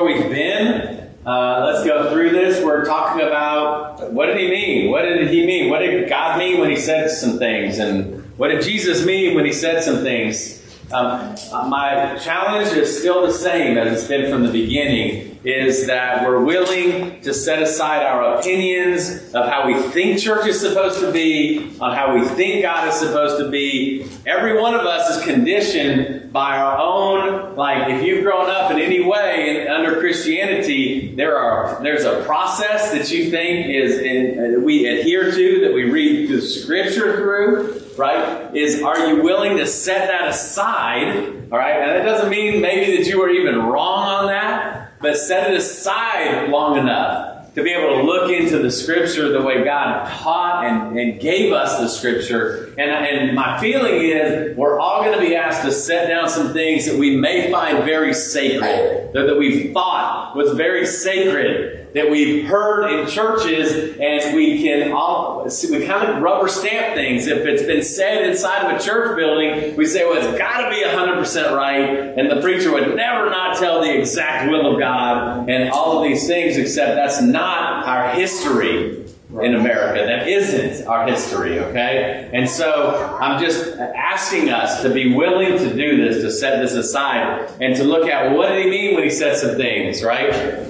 Where we've been. Uh, let's go through this. We're talking about what did he mean? What did he mean? What did God mean when he said some things? And what did Jesus mean when he said some things? Um, my challenge is still the same as it's been from the beginning is that we're willing to set aside our opinions of how we think church is supposed to be, on how we think God is supposed to be. Every one of us is conditioned by our own, like if you've grown up in any way in, under Christianity, there are there's a process that you think is in, uh, we adhere to, that we read the scripture through, right? Is are you willing to set that aside? All right, and that doesn't mean maybe that you are even wrong on that but set it aside long enough to be able to look into the scripture the way God taught and, and gave us the scripture. And, and my feeling is we're all going to be asked to set down some things that we may find very sacred, that, that we thought was very sacred that we've heard in churches, and we can all we kind of rubber stamp things. If it's been said inside of a church building, we say, "Well, it's got to be hundred percent right," and the preacher would never not tell the exact will of God, and all of these things. Except that's not our history in America. That isn't our history, okay? And so I'm just asking us to be willing to do this, to set this aside, and to look at what did he mean when he said some things, right?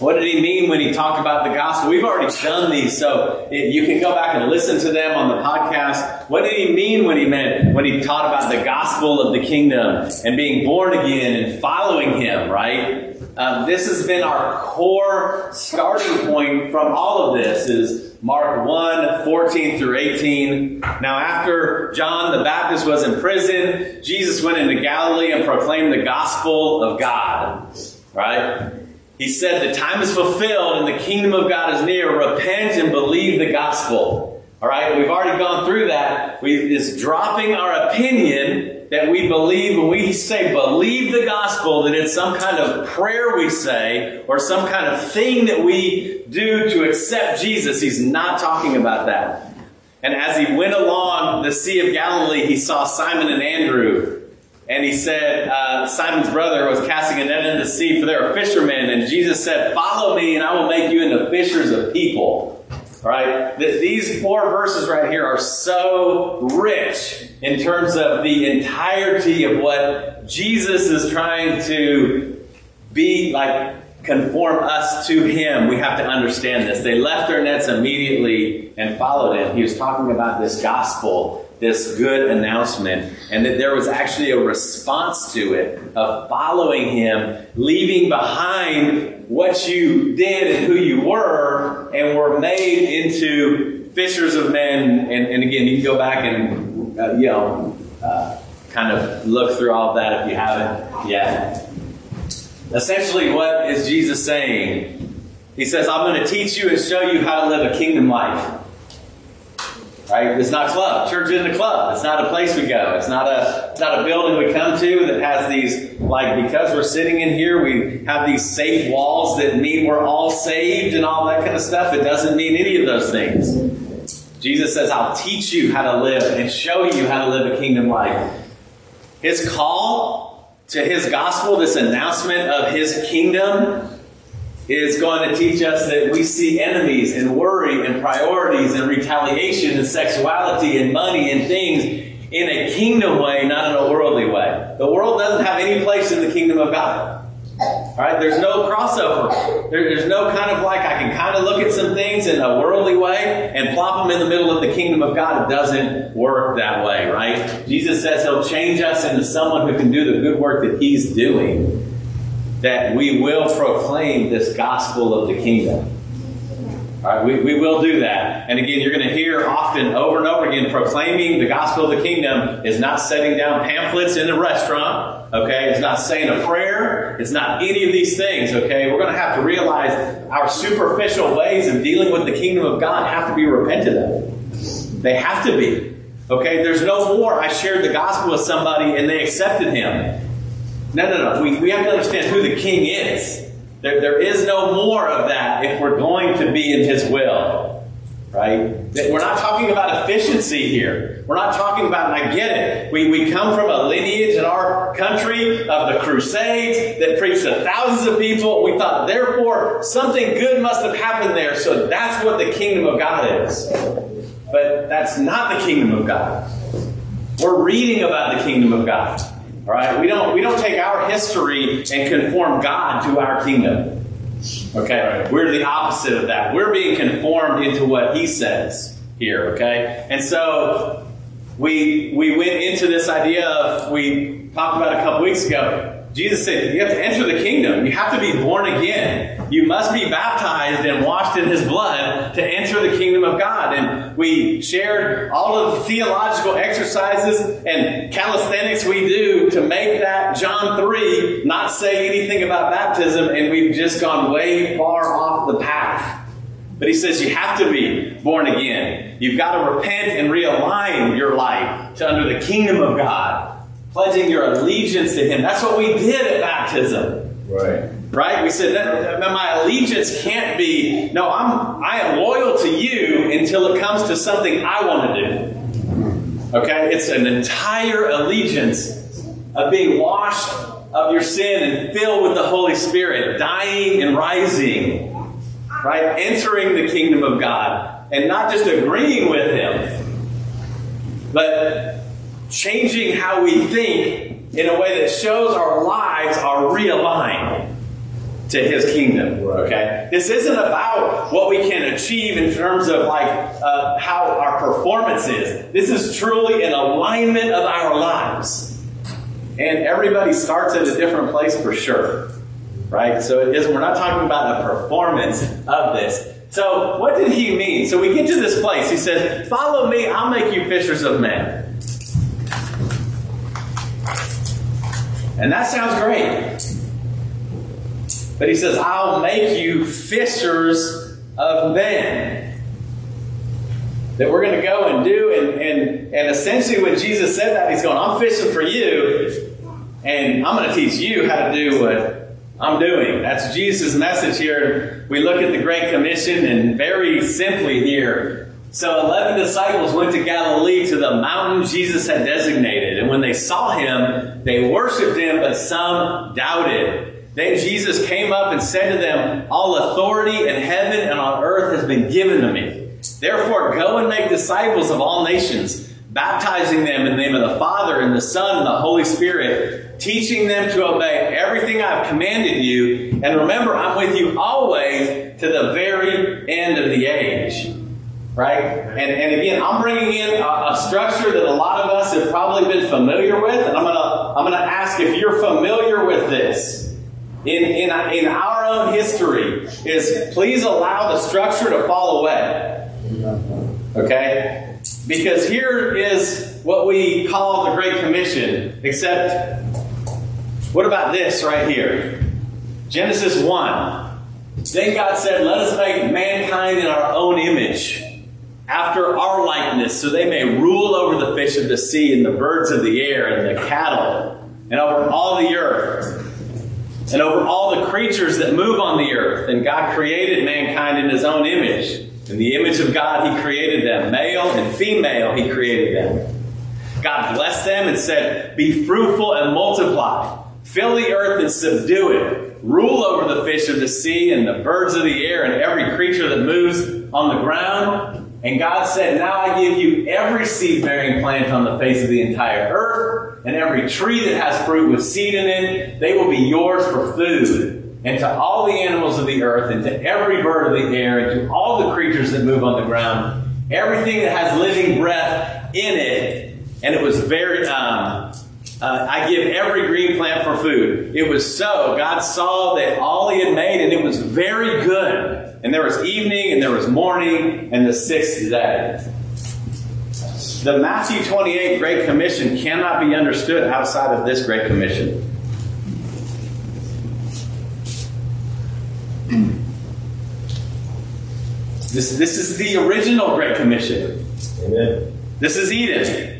What did he mean when he talked about the gospel? We've already done these, so you can go back and listen to them on the podcast. What did he mean when he meant when he taught about the gospel of the kingdom and being born again and following him? Right. Um, this has been our core starting point from all of this. Is Mark 1, 14 through 18. Now, after John the Baptist was in prison, Jesus went into Galilee and proclaimed the gospel of God. Right? He said, The time is fulfilled and the kingdom of God is near. Repent and believe the gospel. All right, we've already gone through that. We is dropping our opinion that we believe when we say believe the gospel, that it's some kind of prayer we say or some kind of thing that we do to accept Jesus. He's not talking about that. And as he went along the Sea of Galilee, he saw Simon and Andrew and he said, uh, Simon's brother was casting a net into the sea, for there are fishermen. And Jesus said, Follow me, and I will make you into fishers of people. All right? These four verses right here are so rich in terms of the entirety of what Jesus is trying to be like conform us to him. We have to understand this. They left their nets immediately and followed him. He was talking about this gospel this good announcement, and that there was actually a response to it of following him, leaving behind what you did and who you were, and were made into fishers of men. And, and again, you can go back and, uh, you know, uh, kind of look through all of that if you haven't yet. Essentially, what is Jesus saying? He says, I'm going to teach you and show you how to live a kingdom life. Right? It's not a club. Church isn't a club. It's not a place we go. It's not a it's not a building we come to that has these like because we're sitting in here, we have these safe walls that mean we're all saved and all that kind of stuff. It doesn't mean any of those things. Jesus says, I'll teach you how to live and show you how to live a kingdom life. His call to his gospel, this announcement of his kingdom, is going to teach us that we see enemies and worry and priorities and retaliation and sexuality and money and things in a kingdom way, not in a worldly way. The world doesn't have any place in the kingdom of God. Right, there's no crossover. There, there's no kind of like I can kind of look at some things in a worldly way and plop them in the middle of the kingdom of God. It doesn't work that way, right? Jesus says He'll change us into someone who can do the good work that He's doing that we will proclaim this gospel of the kingdom. All right, we, we will do that. And again, you're going to hear often over and over again proclaiming the gospel of the kingdom is not setting down pamphlets in the restaurant. Okay, it's not saying a prayer. It's not any of these things. Okay, we're going to have to realize our superficial ways of dealing with the kingdom of God have to be repented of. They have to be. Okay, there's no more. I shared the gospel with somebody and they accepted him. No, no, no. We, we have to understand who the king is. There, there is no more of that if we're going to be in His will. Right? We're not talking about efficiency here. We're not talking about, and I get it. We, we come from a lineage in our country of the Crusades that preached to thousands of people. We thought, therefore, something good must have happened there. So that's what the kingdom of God is. But that's not the kingdom of God. We're reading about the kingdom of God. All right? We don't, we don't take our history and conform God to our kingdom. Okay? We're the opposite of that. We're being conformed into what He says here. Okay? And so we, we went into this idea of, we talked about a couple weeks ago, Jesus said, You have to enter the kingdom. You have to be born again. You must be baptized and washed in his blood to enter the kingdom of God. And we shared all of the theological exercises and calisthenics we do to make that John 3 not say anything about baptism, and we've just gone way far off the path. But he says you have to be born again. You've got to repent and realign your life to under the kingdom of God pledging your allegiance to Him. That's what we did at baptism. Right. Right? We said that, that my allegiance can't be, no, I'm I am loyal to you until it comes to something I want to do. Okay? It's an entire allegiance of being washed of your sin and filled with the Holy Spirit, dying and rising. Right? Entering the kingdom of God. And not just agreeing with Him, but changing how we think in a way that shows our lives are realigned to his kingdom okay? This isn't about what we can achieve in terms of like uh, how our performance is. This is truly an alignment of our lives. And everybody starts at a different place for sure right? So it is we're not talking about a performance of this. So what did he mean? So we get to this place. He says follow me i'll make you fishers of men And that sounds great. But he says, I'll make you fishers of men. That we're going to go and do. And, and, and essentially, when Jesus said that, he's going, I'm fishing for you, and I'm going to teach you how to do what I'm doing. That's Jesus' message here. We look at the Great Commission, and very simply here, so 11 disciples went to Galilee to the mountain Jesus had designated. And when they saw him, they worshiped him, but some doubted. Then Jesus came up and said to them, All authority in heaven and on earth has been given to me. Therefore, go and make disciples of all nations, baptizing them in the name of the Father and the Son and the Holy Spirit, teaching them to obey everything I've commanded you. And remember, I'm with you always to the very end of the age right? And, and again, I'm bringing in a, a, structure that a lot of us have probably been familiar with, and I'm gonna I'm gonna ask if you're familiar with this. In, in, in our own history, is please allow the structure to fall away. Okay? Because here is what we call the Great Commission, except what about this right here? Genesis 1. Then God said, Let us make mankind in our own image after our likeness, so they may rule over the fish of the sea and the birds of the air and the cattle and over all the earth and over all the creatures that move on the earth. And God created mankind in his own image. In the image of God, he created them. Male and female, he created them. God blessed them and said, Be fruitful and multiply. Fill the earth and subdue it. Rule over the fish of the sea and the birds of the air and every creature that moves on the ground and God said, Now I give you every seed bearing plant on the face of the entire earth, and every tree that has fruit with seed in it, they will be yours for food. And to all the animals of the earth, and to every bird of the air, and to all the creatures that move on the ground, everything that has living breath in it. And it was very, um, uh, I give every green plant for food. It was so. God saw that all He had made, and it was very good. And there was evening, and there was morning, and the sixth day. The Matthew 28 Great Commission cannot be understood outside of this Great Commission. This, this is the original Great Commission. Amen. This is Eden.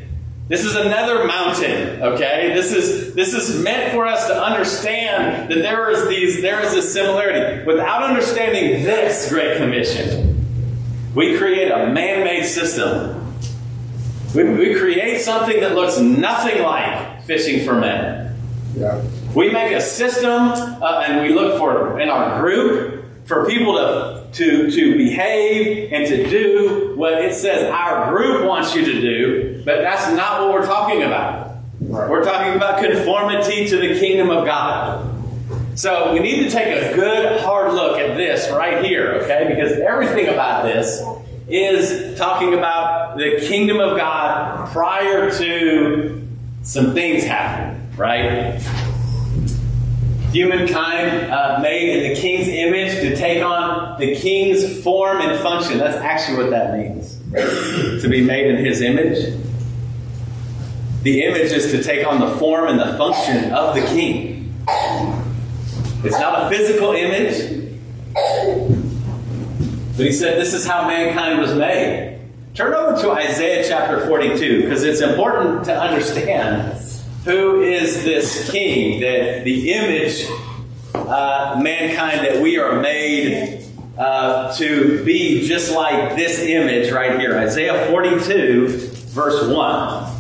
This is another mountain, okay? This is this is meant for us to understand that there is these there is a similarity. Without understanding this great commission, we create a man-made system. We, we create something that looks nothing like fishing for men. Yeah. We make a system uh, and we look for in our group for people to, to, to behave and to do what it says our group wants you to do, but that's not what we're talking about. Right. We're talking about conformity to the kingdom of God. So we need to take a good hard look at this right here, okay? Because everything about this is talking about the kingdom of God prior to some things happening, right? Humankind uh, made in the king's image to take on the king's form and function. That's actually what that means. to be made in his image. The image is to take on the form and the function of the king. It's not a physical image. But he said this is how mankind was made. Turn over to Isaiah chapter 42 because it's important to understand who is this king that the image uh, mankind that we are made uh, to be just like this image right here isaiah 42 verse 1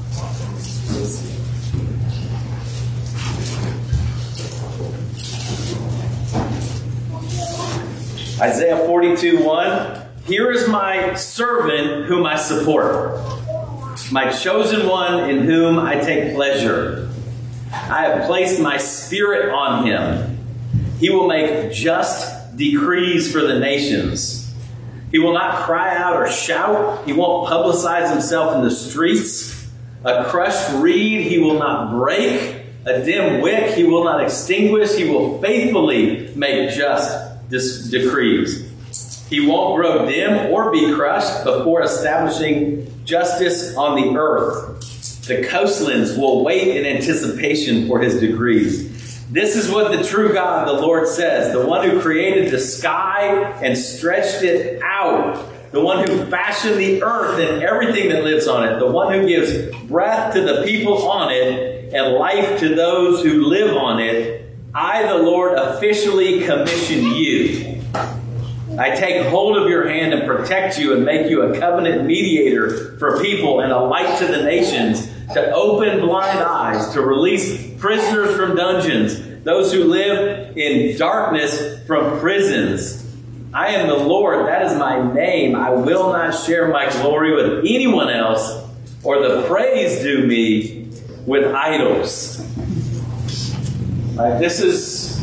isaiah 42 1 here is my servant whom i support my chosen one in whom I take pleasure. I have placed my spirit on him. He will make just decrees for the nations. He will not cry out or shout. He won't publicize himself in the streets. A crushed reed he will not break. A dim wick he will not extinguish. He will faithfully make just dis- decrees. He won't grow dim or be crushed before establishing justice on the earth. The coastlands will wait in anticipation for his decrees. This is what the true God, the Lord, says the one who created the sky and stretched it out, the one who fashioned the earth and everything that lives on it, the one who gives breath to the people on it and life to those who live on it. I, the Lord, officially commission you. I take hold of your hand and protect you and make you a covenant mediator for people and a light to the nations, to open blind eyes, to release prisoners from dungeons, those who live in darkness from prisons. I am the Lord, that is my name. I will not share my glory with anyone else or the praise due me with idols. Right, this is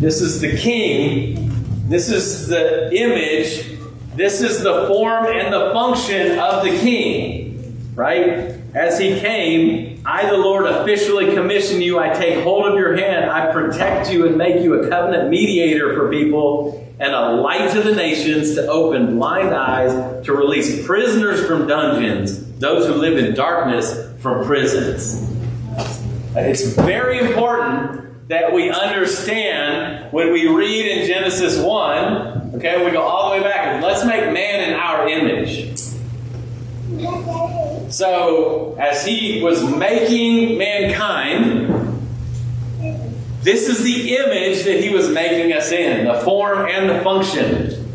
this is the king this is the image, this is the form and the function of the king, right? As he came, I, the Lord, officially commission you. I take hold of your hand. I protect you and make you a covenant mediator for people and a light to the nations to open blind eyes, to release prisoners from dungeons, those who live in darkness from prisons. It's very important that we understand when we read in Genesis 1. Okay, we go all the way back. Let's make man in our image. So, as he was making mankind, this is the image that he was making us in the form and the function.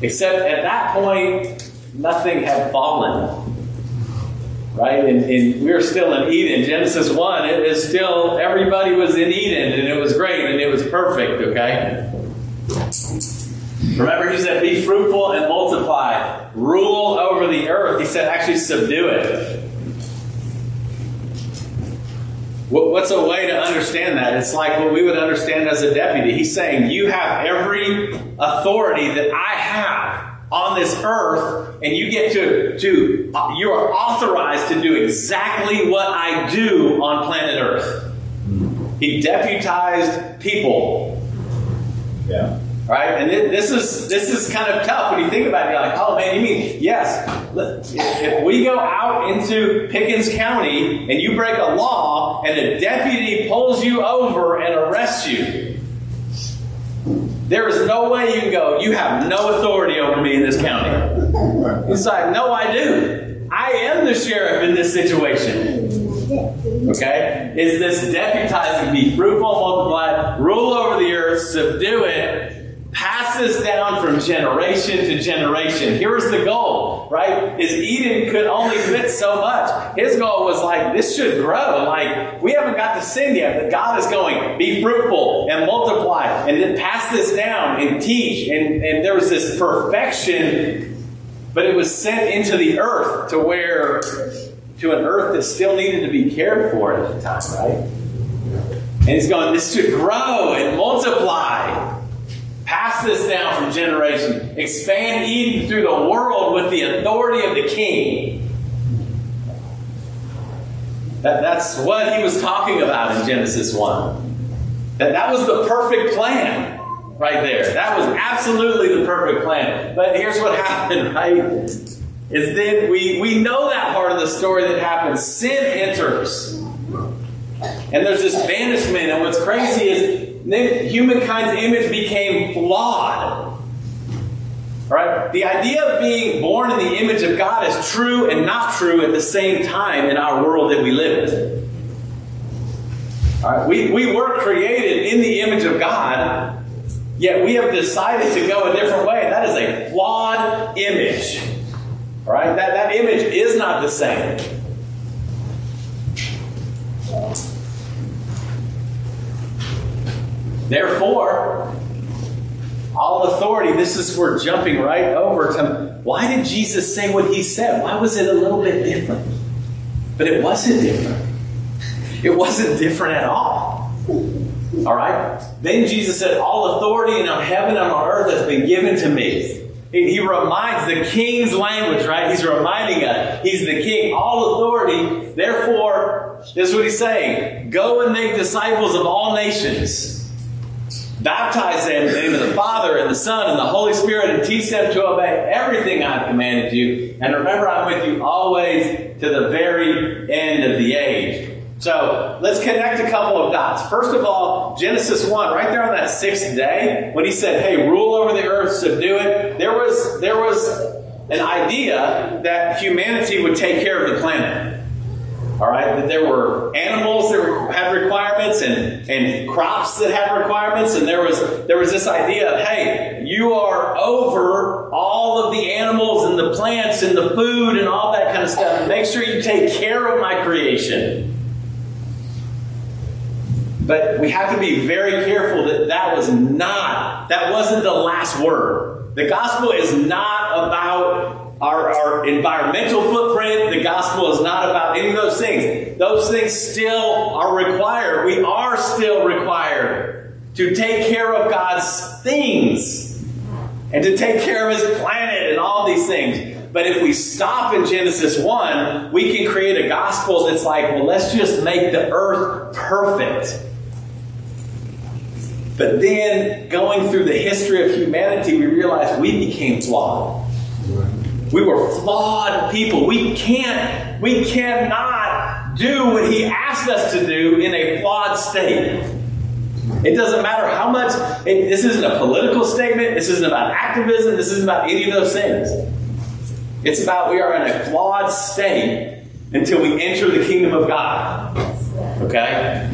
Except at that point, nothing had fallen right? And, and, we are still in Eden. Genesis 1, it is still, everybody was in Eden and it was great and it was perfect, okay? Remember, he said, be fruitful and multiply, rule over the earth. He said, actually subdue it. What's a way to understand that? It's like what we would understand as a deputy. He's saying, You have every authority that I have on this earth, and you get to, to uh, you are authorized to do exactly what I do on planet Earth. He deputized people. Yeah. Right? And this is this is kind of tough when you think about it. You're like, oh man, you mean yes? If we go out into Pickens County and you break a law and a deputy pulls you over and arrests you, there is no way you can go, you have no authority over me in this county. He's like, no, I do. I am the sheriff in this situation. Okay? Is this deputizing, be fruitful, multiply, rule over the earth, subdue it, pass this down from generation to generation. Here's the goal, right? Is Eden could only fit so much. His goal was like, this should grow. Like, we haven't got to sin yet, but God is going, be fruitful and multiply, and then pass this down and teach. And, and there was this perfection, but it was sent into the earth to where, to an earth that still needed to be cared for at the time, right? And he's going, this should grow and multiply. Pass this down from generation. Expand Eden through the world with the authority of the king. That, that's what he was talking about in Genesis 1. That, that was the perfect plan right there. That was absolutely the perfect plan. But here's what happened, right? Is then we, we know that part of the story that happens. Sin enters. And there's this banishment. And what's crazy is then humankind's image became flawed. Right? The idea of being born in the image of God is true and not true at the same time in our world that we live in. Right? We, we were created in the image of God, yet we have decided to go a different way. That is a flawed image. Right? That, that image is not the same. Therefore, all authority, this is we're jumping right over to why did Jesus say what he said? Why was it a little bit different? But it wasn't different. It wasn't different at all. All right? Then Jesus said, All authority in heaven and on earth has been given to me. He reminds the king's language, right? He's reminding us he's the king, all authority. Therefore, this is what he's saying go and make disciples of all nations Baptize them in the name of the Father and the Son and the Holy Spirit and teach them to obey everything I've commanded you. And remember, I'm with you always to the very end of the age. So let's connect a couple of dots. First of all, Genesis 1, right there on that sixth day, when he said, Hey, rule over the earth, subdue it, there was there was an idea that humanity would take care of the planet. All right, that there were animals that had requirements and, and crops that had requirements, and there was there was this idea of hey, you are over all of the animals and the plants and the food and all that kind of stuff. Make sure you take care of my creation. But we have to be very careful that that was not that wasn't the last word. The gospel is not about our, our environmental footprint. The gospel is not about any of those things. Those things still are required. We are still required to take care of God's things and to take care of His planet and all these things. But if we stop in Genesis 1, we can create a gospel that's like, well, let's just make the earth perfect. But then, going through the history of humanity, we realize we became flawed. We were flawed people. We can't, we cannot do what he asked us to do in a flawed state. It doesn't matter how much, it, this isn't a political statement, this isn't about activism, this isn't about any of those things. It's about we are in a flawed state until we enter the kingdom of God. Okay?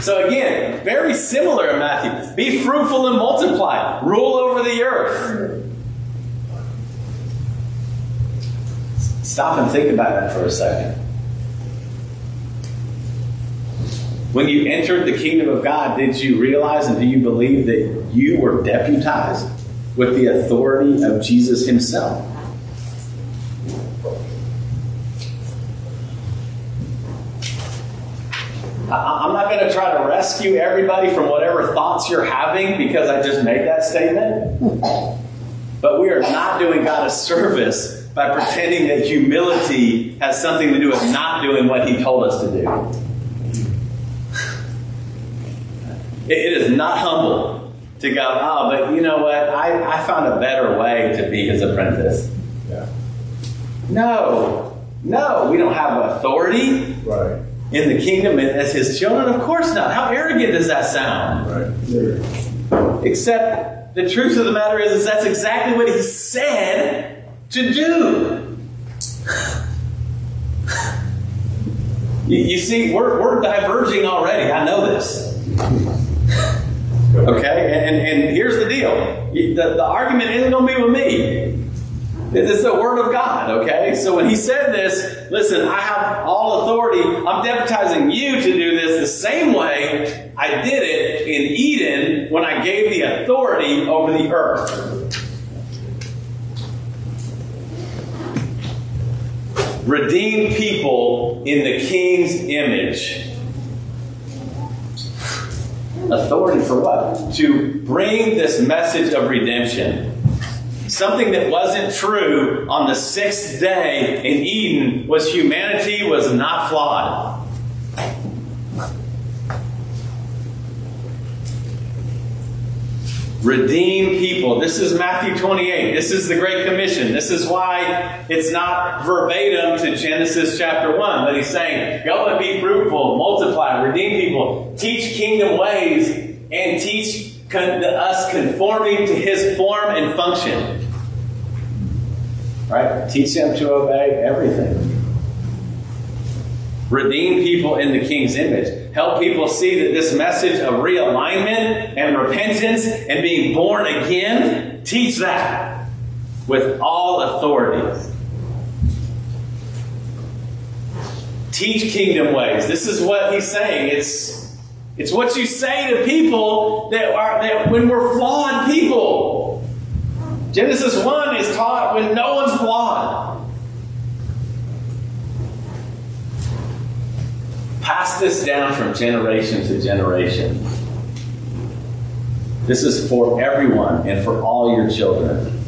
So again, very similar in Matthew. Be fruitful and multiply. Rule over the earth. Stop and think about that for a second. When you entered the kingdom of God, did you realize and do you believe that you were deputized with the authority of Jesus himself? I'm not going to try to rescue everybody from whatever thoughts you're having because I just made that statement. But we are not doing God a service by pretending that humility has something to do with not doing what he told us to do. It is not humble to go, oh, but you know what? I, I found a better way to be his apprentice. Yeah. No, no, we don't have authority Right. in the kingdom as his children. Of course not. How arrogant does that sound? Right. Except the truth of the matter is, is that's exactly what he said to do. You, you see, we're, we're diverging already. I know this. Okay? And, and here's the deal the, the argument isn't going to be with me. It's the word of God, okay? So when he said this, listen, I have all authority. I'm deputizing you to do this the same way I did it in Eden when I gave the authority over the earth. Redeem people in the king's image. Authority for what? To bring this message of redemption. Something that wasn't true on the sixth day in Eden was humanity was not flawed. Redeem people. This is Matthew 28. This is the Great Commission. This is why it's not verbatim to Genesis chapter 1, but he's saying, Go and be fruitful, multiply, redeem people, teach kingdom ways, and teach con- us conforming to his form and function. Right? Teach them to obey everything. Redeem people in the king's image. Help people see that this message of realignment and repentance and being born again, teach that with all authority. Teach kingdom ways. This is what he's saying. It's it's what you say to people that are that when we're flawed people. Genesis 1 is taught when no one's flawed. Pass this down from generation to generation. This is for everyone and for all your children.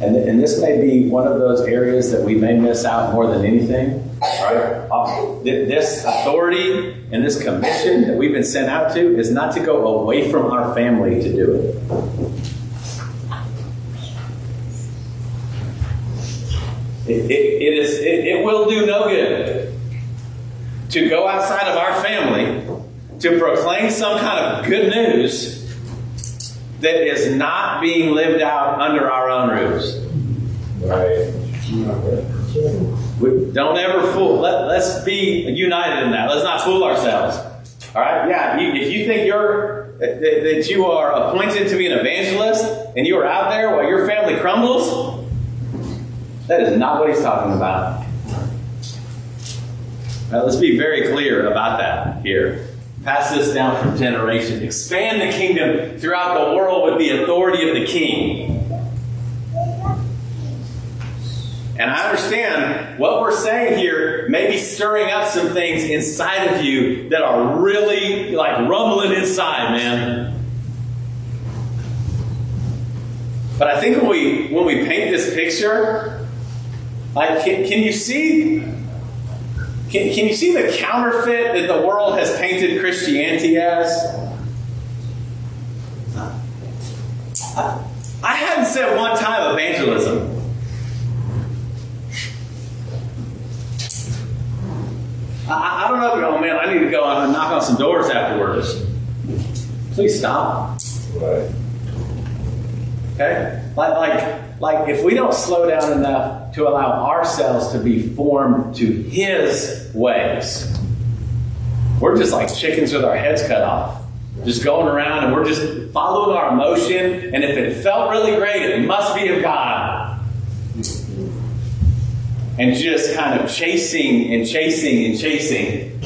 And, and this may be one of those areas that we may miss out more than anything. Right? Uh, th- This authority and this commission that we've been sent out to is not to go away from our family to do it. It, it, it, is, it, it will do no good to go outside of our family to proclaim some kind of good news that is not being lived out under our own roofs. Right. We, don't ever fool. Let, let's be united in that. Let's not fool ourselves. All right? Yeah. You, if you think you're that, that you are appointed to be an evangelist and you are out there while your family crumbles, that is not what he's talking about. Let's be very clear about that here. Pass this down from generation. Expand the kingdom throughout the world with the authority of the king. And I understand what we're saying here may be stirring up some things inside of you that are really like rumbling inside, man. But I think when we when we paint this picture, like can, can you see can, can you see the counterfeit that the world has painted Christianity as? I, I hadn't said one time evangelism. I, I don't know if you're, oh man, I need to go and knock on some doors afterwards. Please stop. Right. Okay? Like, like, like if we don't slow down enough to allow ourselves to be formed to His ways, we're just like chickens with our heads cut off. Just going around and we're just following our emotion, and if it felt really great, it must be of God. And just kind of chasing and chasing and chasing.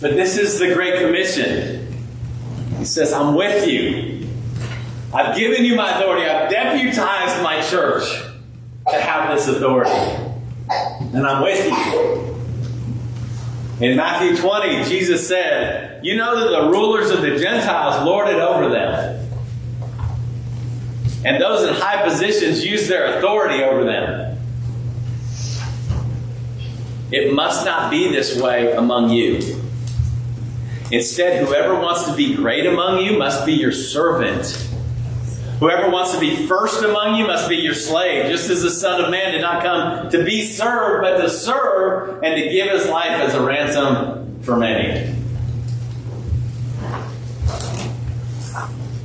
But this is the Great Commission. He says, I'm with you. I've given you my authority. I've deputized my church to have this authority. And I'm with you. In Matthew 20, Jesus said, You know that the rulers of the Gentiles lord it over them. And those in high positions use their authority over them. It must not be this way among you. Instead, whoever wants to be great among you must be your servant. Whoever wants to be first among you must be your slave, just as the Son of Man did not come to be served, but to serve and to give his life as a ransom for many.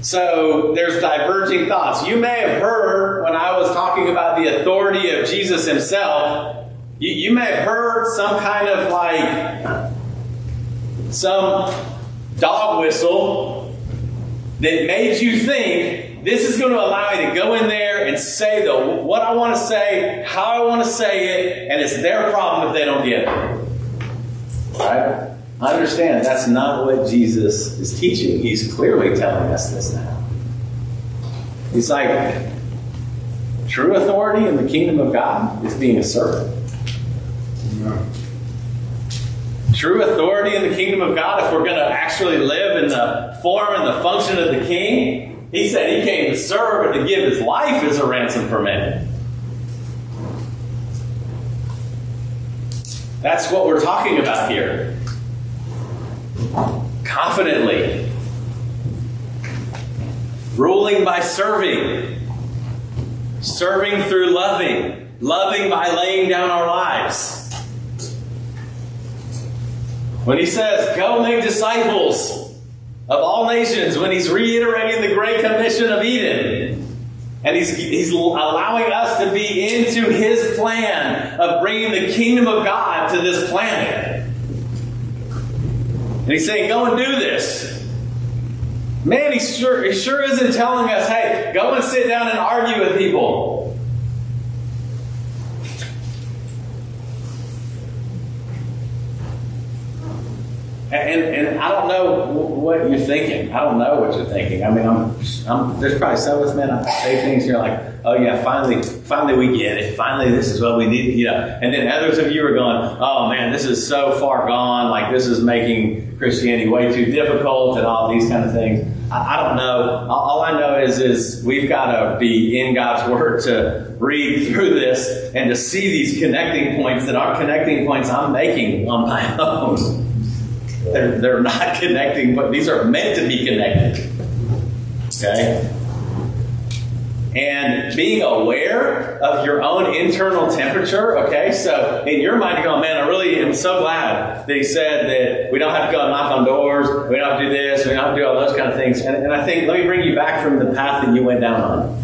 So there's diverging thoughts. You may have heard when I was talking about the authority of Jesus himself, you, you may have heard some kind of like some dog whistle that made you think this is going to allow me to go in there and say the what I want to say, how I want to say it, and it's their problem if they don't get it. Right? I understand that's not what Jesus is teaching. He's clearly telling us this now. He's like, true authority in the kingdom of God is being a servant. True authority in the kingdom of God, if we're going to actually live in the form and the function of the king, he said he came to serve and to give his life as a ransom for many. That's what we're talking about here. Confidently, ruling by serving, serving through loving, loving by laying down our lives. When he says, Go make disciples of all nations, when he's reiterating the Great Commission of Eden, and he's, he's allowing us to be into his plan of bringing the kingdom of God to this planet. And he's saying, go and do this. Man, he sure, he sure isn't telling us, hey, go and sit down and argue with people. And, and I don't know what you're thinking. I don't know what you're thinking. I mean, I'm, I'm there's probably some of us men. I say things, you're like, oh yeah, finally, finally we get it. Finally, this is what we need, you know. And then others of you are going, oh man, this is so far gone. Like this is making Christianity way too difficult, and all these kind of things. I, I don't know. All I know is, is we've got to be in God's Word to read through this and to see these connecting points that aren't connecting points I'm making on my own. They're, they're not connecting, but these are meant to be connected. Okay? And being aware of your own internal temperature, okay? So in your mind, you're going, man, I really am so glad they said that we don't have to go and knock on doors, we don't have to do this, we don't have to do all those kind of things. And, and I think, let me bring you back from the path that you went down on.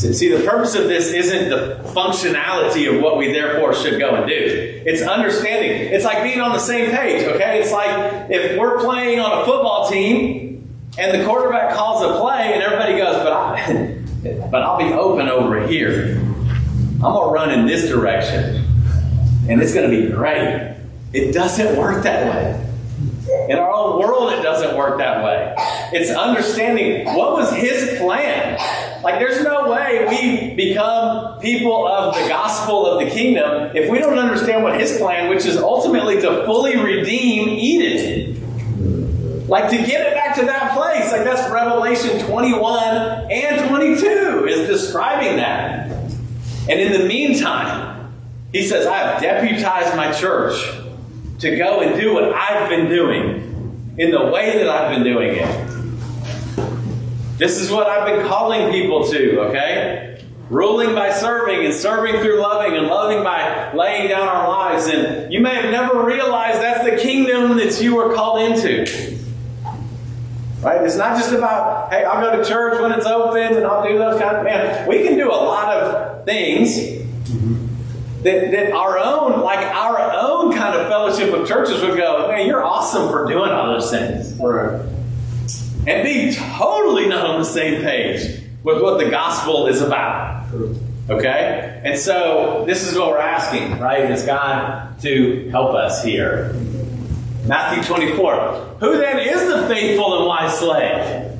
See, the purpose of this isn't the functionality of what we therefore should go and do. It's understanding. It's like being on the same page, okay? It's like if we're playing on a football team and the quarterback calls a play and everybody goes, but, I, but I'll be open over here. I'm going to run in this direction and it's going to be great. It doesn't work that way. In our own world, it doesn't work that way. It's understanding what was his plan. Like, there's no way we become people of the gospel of the kingdom if we don't understand what his plan, which is ultimately to fully redeem Eden. Like, to get it back to that place. Like, that's Revelation 21 and 22 is describing that. And in the meantime, he says, I have deputized my church to go and do what I've been doing in the way that I've been doing it. This is what I've been calling people to, okay? Ruling by serving and serving through loving and loving by laying down our lives. And you may have never realized that's the kingdom that you were called into. Right? It's not just about, hey, I'll go to church when it's open and I'll do those kind of man. We can do a lot of things that, that our own, like our own kind of fellowship of churches would go, man, you're awesome for doing all those things. Right and be totally not on the same page with what the gospel is about. Okay? And so this is what we're asking, right? Is God to help us here. Matthew 24. Who then is the faithful and wise slave?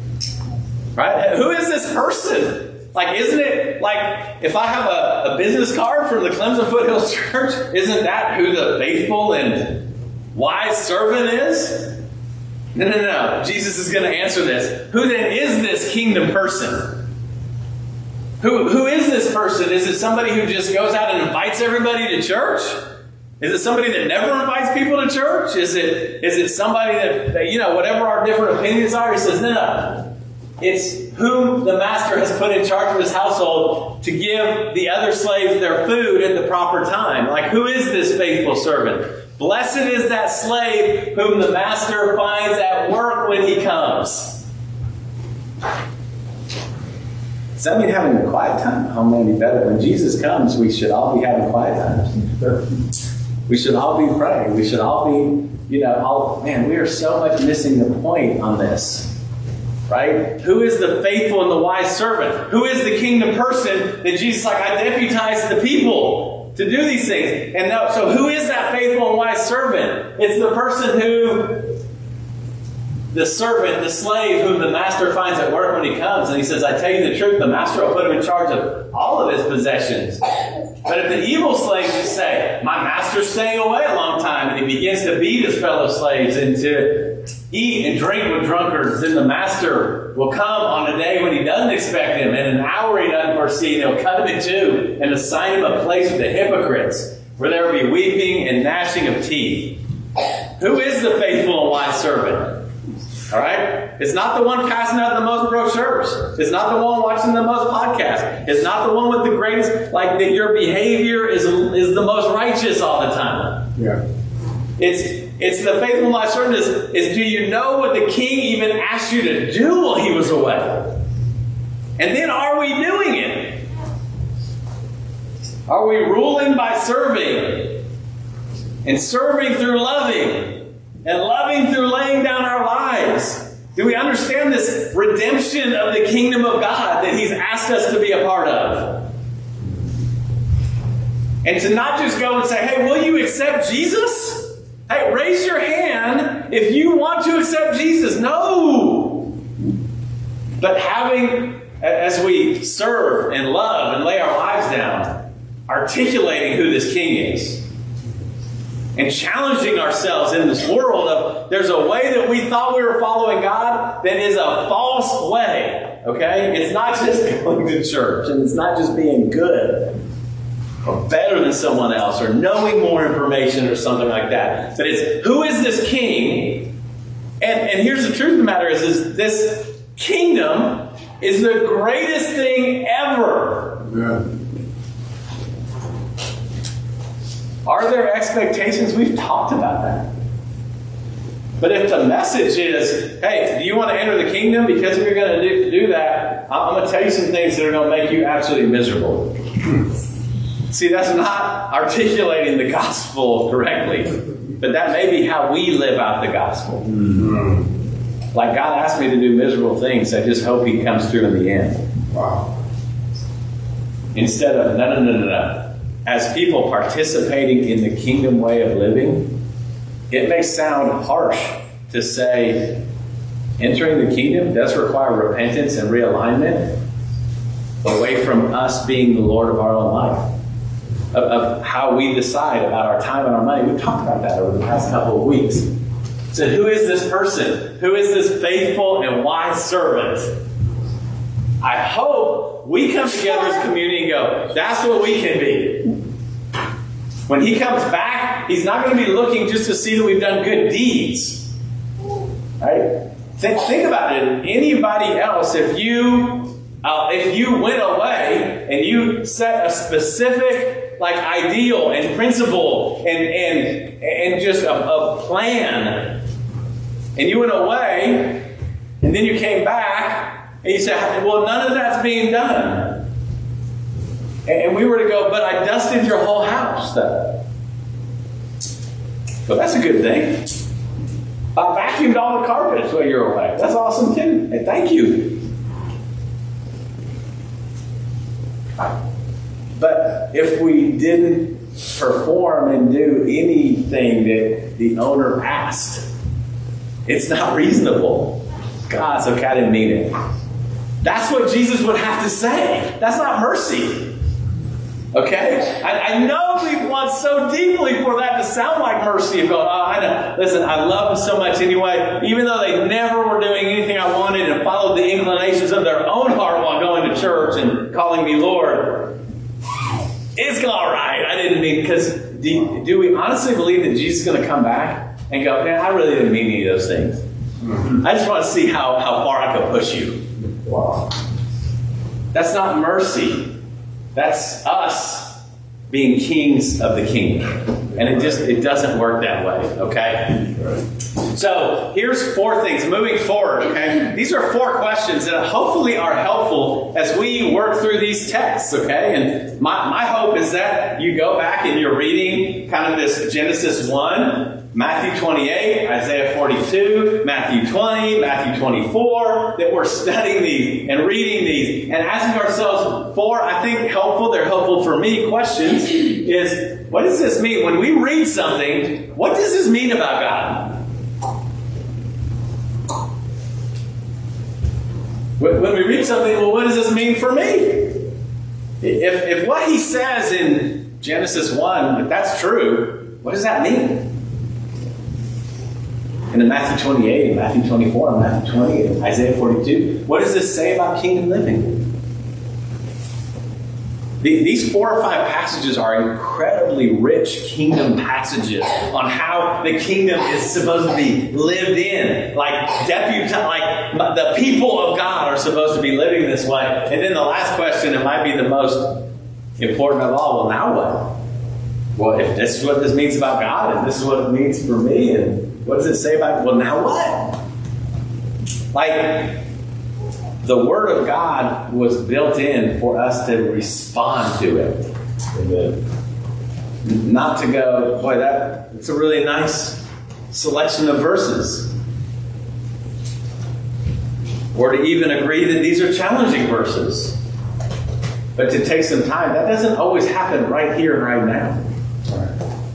Right? Who is this person? Like, isn't it like if I have a, a business card from the Clemson Foothills Church, isn't that who the faithful and wise servant is? No, no, no. Jesus is going to answer this. Who then is this kingdom person? Who, who is this person? Is it somebody who just goes out and invites everybody to church? Is it somebody that never invites people to church? Is it, is it somebody that, that, you know, whatever our different opinions are, he says, no, no. It's whom the master has put in charge of his household to give the other slaves their food at the proper time. Like, who is this faithful servant? Blessed is that slave whom the master finds at work when he comes. Does that mean having a quiet time? Oh man, you better. When Jesus comes, we should all be having quiet times. We should all be praying. We should all be, you know, all, man, we are so much missing the point on this right? Who is the faithful and the wise servant? Who is the kingdom person that Jesus like I deputize the people to do these things? And no, so who is that faithful and wise servant? It's the person who the servant, the slave whom the master finds at work when he comes, and he says, I tell you the truth, the master will put him in charge of all of his possessions. But if the evil slave just say, My master's staying away a long time, and he begins to beat his fellow slaves and to eat and drink with drunkards, then the master will come on a day when he doesn't expect him, and an hour he doesn't foresee, and he'll cut him in two and assign him a place with the hypocrites, where there will be weeping and gnashing of teeth. Who is the faithful and wise servant? All right? It's not the one passing out the most brochures. It's not the one watching the most podcasts. It's not the one with the greatest, like that your behavior is, is the most righteous all the time. Yeah. It's it's the faithful my servant is, is do you know what the king even asked you to do while he was away? And then are we doing it? Are we ruling by serving? And serving through loving? and loving through laying down our lives. Do we understand this redemption of the kingdom of God that He's asked us to be a part of? And to not just go and say, hey, will you accept Jesus? Hey, raise your hand if you want to accept Jesus. No. But having, as we serve and love and lay our lives down, articulating who this king is and challenging ourselves in this world of there's a way that we thought we were following God that is a false way. Okay? It's not just going to church and it's not just being good or better than someone else or knowing more information or something like that. But it's who is this king? And, and here's the truth of the matter is, is this kingdom is the greatest thing ever. Yeah. Are there expectations? We've talked about that. But if the message is, hey, do you want to enter the kingdom? Because if you're going to do, do that, I'm going to tell you some things that are going to make you absolutely miserable. See, that's not articulating the gospel correctly. But that may be how we live out the gospel. Mm-hmm. Like God asked me to do miserable things, I just hope He comes through in the end. Wow. Instead of, no, no, no, no, no as people participating in the kingdom way of living, it may sound harsh to say entering the kingdom does require repentance and realignment away from us being the Lord of our own life, of, of how we decide about our time and our money. We've talked about that over the past couple of weeks. So, who is this person? Who is this faithful and wise servant? I hope we come together as a community and go, that's what we can be. When he comes back, he's not going to be looking just to see that we've done good deeds. Right? Think, think about it. Anybody else, if you uh, if you went away and you set a specific like ideal and principle and and and just a, a plan, and you went away, and then you came back and you said, well, none of that's being done. And we were to go, but I dusted your whole house, though. Well, that's a good thing. I vacuumed all the carpets while you're away. That's awesome, too. Thank you. But if we didn't perform and do anything that the owner asked, it's not reasonable. God, so I didn't mean it. That's what Jesus would have to say. That's not mercy. Okay? I, I know we want so deeply for that to sound like mercy. Going, oh, I know. Listen, I love them so much anyway. Even though they never were doing anything I wanted and followed the inclinations of their own heart while going to church and calling me Lord, it's all right. I didn't mean, because do, do we honestly believe that Jesus is going to come back and go, man, I really didn't mean any of those things? Mm-hmm. I just want to see how, how far I can push you. Wow. That's not mercy. That's us being kings of the kingdom. And it just it doesn't work that way, okay? So here's four things moving forward, okay? These are four questions that hopefully are helpful as we work through these texts, okay? And my, my hope is that you go back and you're reading kind of this Genesis 1, Matthew 28, Isaiah 42, Matthew 20, Matthew 24, that we're studying these and reading these and asking ourselves four, I think helpful, they're helpful for me, questions is what does this mean? When we read something, what does this mean about God? When we read something, well, what does this mean for me? If, if what he says in Genesis 1, if that's true, what does that mean? And in Matthew 28, Matthew 24, Matthew 20, Isaiah 42, what does this say about kingdom living? These four or five passages are incredibly rich kingdom passages on how the kingdom is supposed to be lived in. Like deputy, like the people of God are supposed to be living this way. And then the last question, it might be the most important of all. Well, now what? Well, if this is what this means about God, and this is what it means for me, and what does it say about? Well, now what? Like the Word of God was built in for us to respond to it. Amen. Not to go, boy, that it's a really nice selection of verses. Or to even agree that these are challenging verses. But to take some time, that doesn't always happen right here and right now.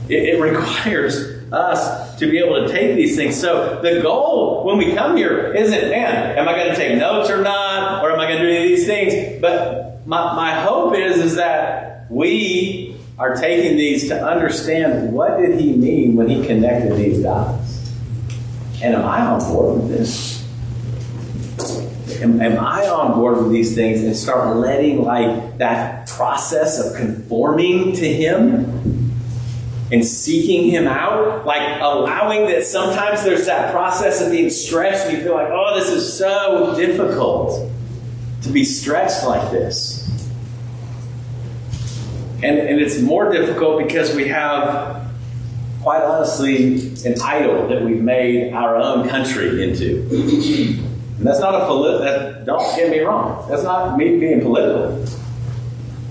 It, it requires us to be able to take these things. So the goal when we come here isn't, man, am I going to take notes or not? Or am I going to do any of these things? But my, my hope is, is that we are taking these to understand what did he mean when he connected these dots? And am I on board with this? Am, am, I on board with these things and start letting like that process of conforming to him and seeking Him out, like allowing that sometimes there's that process of being stretched and you feel like, oh, this is so difficult to be stretched like this. And, and it's more difficult because we have, quite honestly, an idol that we've made our own country into. And that's not a political, don't get me wrong, that's not me being political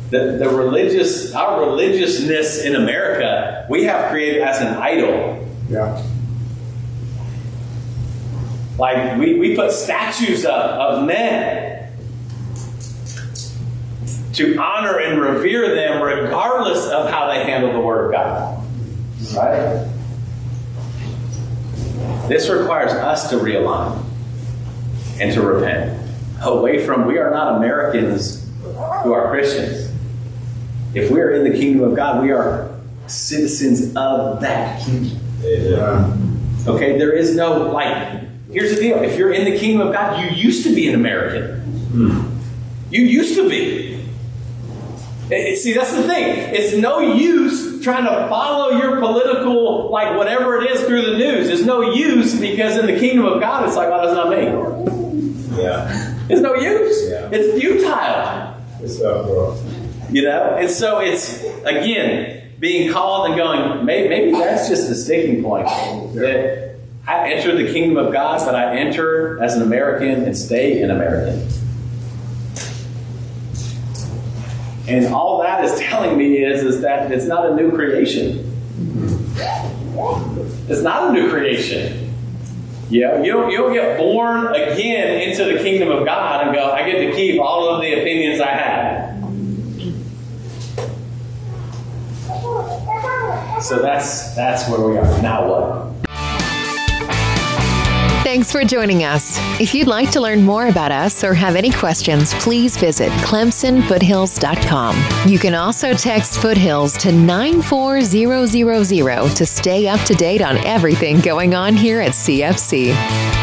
the, the religious, our religiousness in America, we have created as an idol. Yeah. Like we, we put statues up of men to honor and revere them regardless of how they handle the Word of God. Right? This requires us to realign and to repent away from we are not Americans who are Christians. If we are in the kingdom of God, we are citizens of that kingdom. Okay, there is no, like, here's the deal. If you're in the kingdom of God, you used to be an American. Hmm. You used to be. It, see, that's the thing. It's no use trying to follow your political, like, whatever it is through the news. It's no use because in the kingdom of God, it's like, oh, that's not me. Yeah. It's no use. Yeah. It's futile. It's up, bro. You know? And so it's, again, being called and going, maybe, maybe that's just the sticking point. That I enter the kingdom of God, but I enter as an American and stay an American. And all that is telling me is, is that it's not a new creation. It's not a new creation. Yeah, you don't, you don't get born again into the kingdom of God and go, I get to keep all of the opinions I have. So that's that's where we are. Now what? Thanks for joining us. If you'd like to learn more about us or have any questions, please visit clemsonfoothills.com. You can also text Foothills to 94000 to stay up to date on everything going on here at CFC.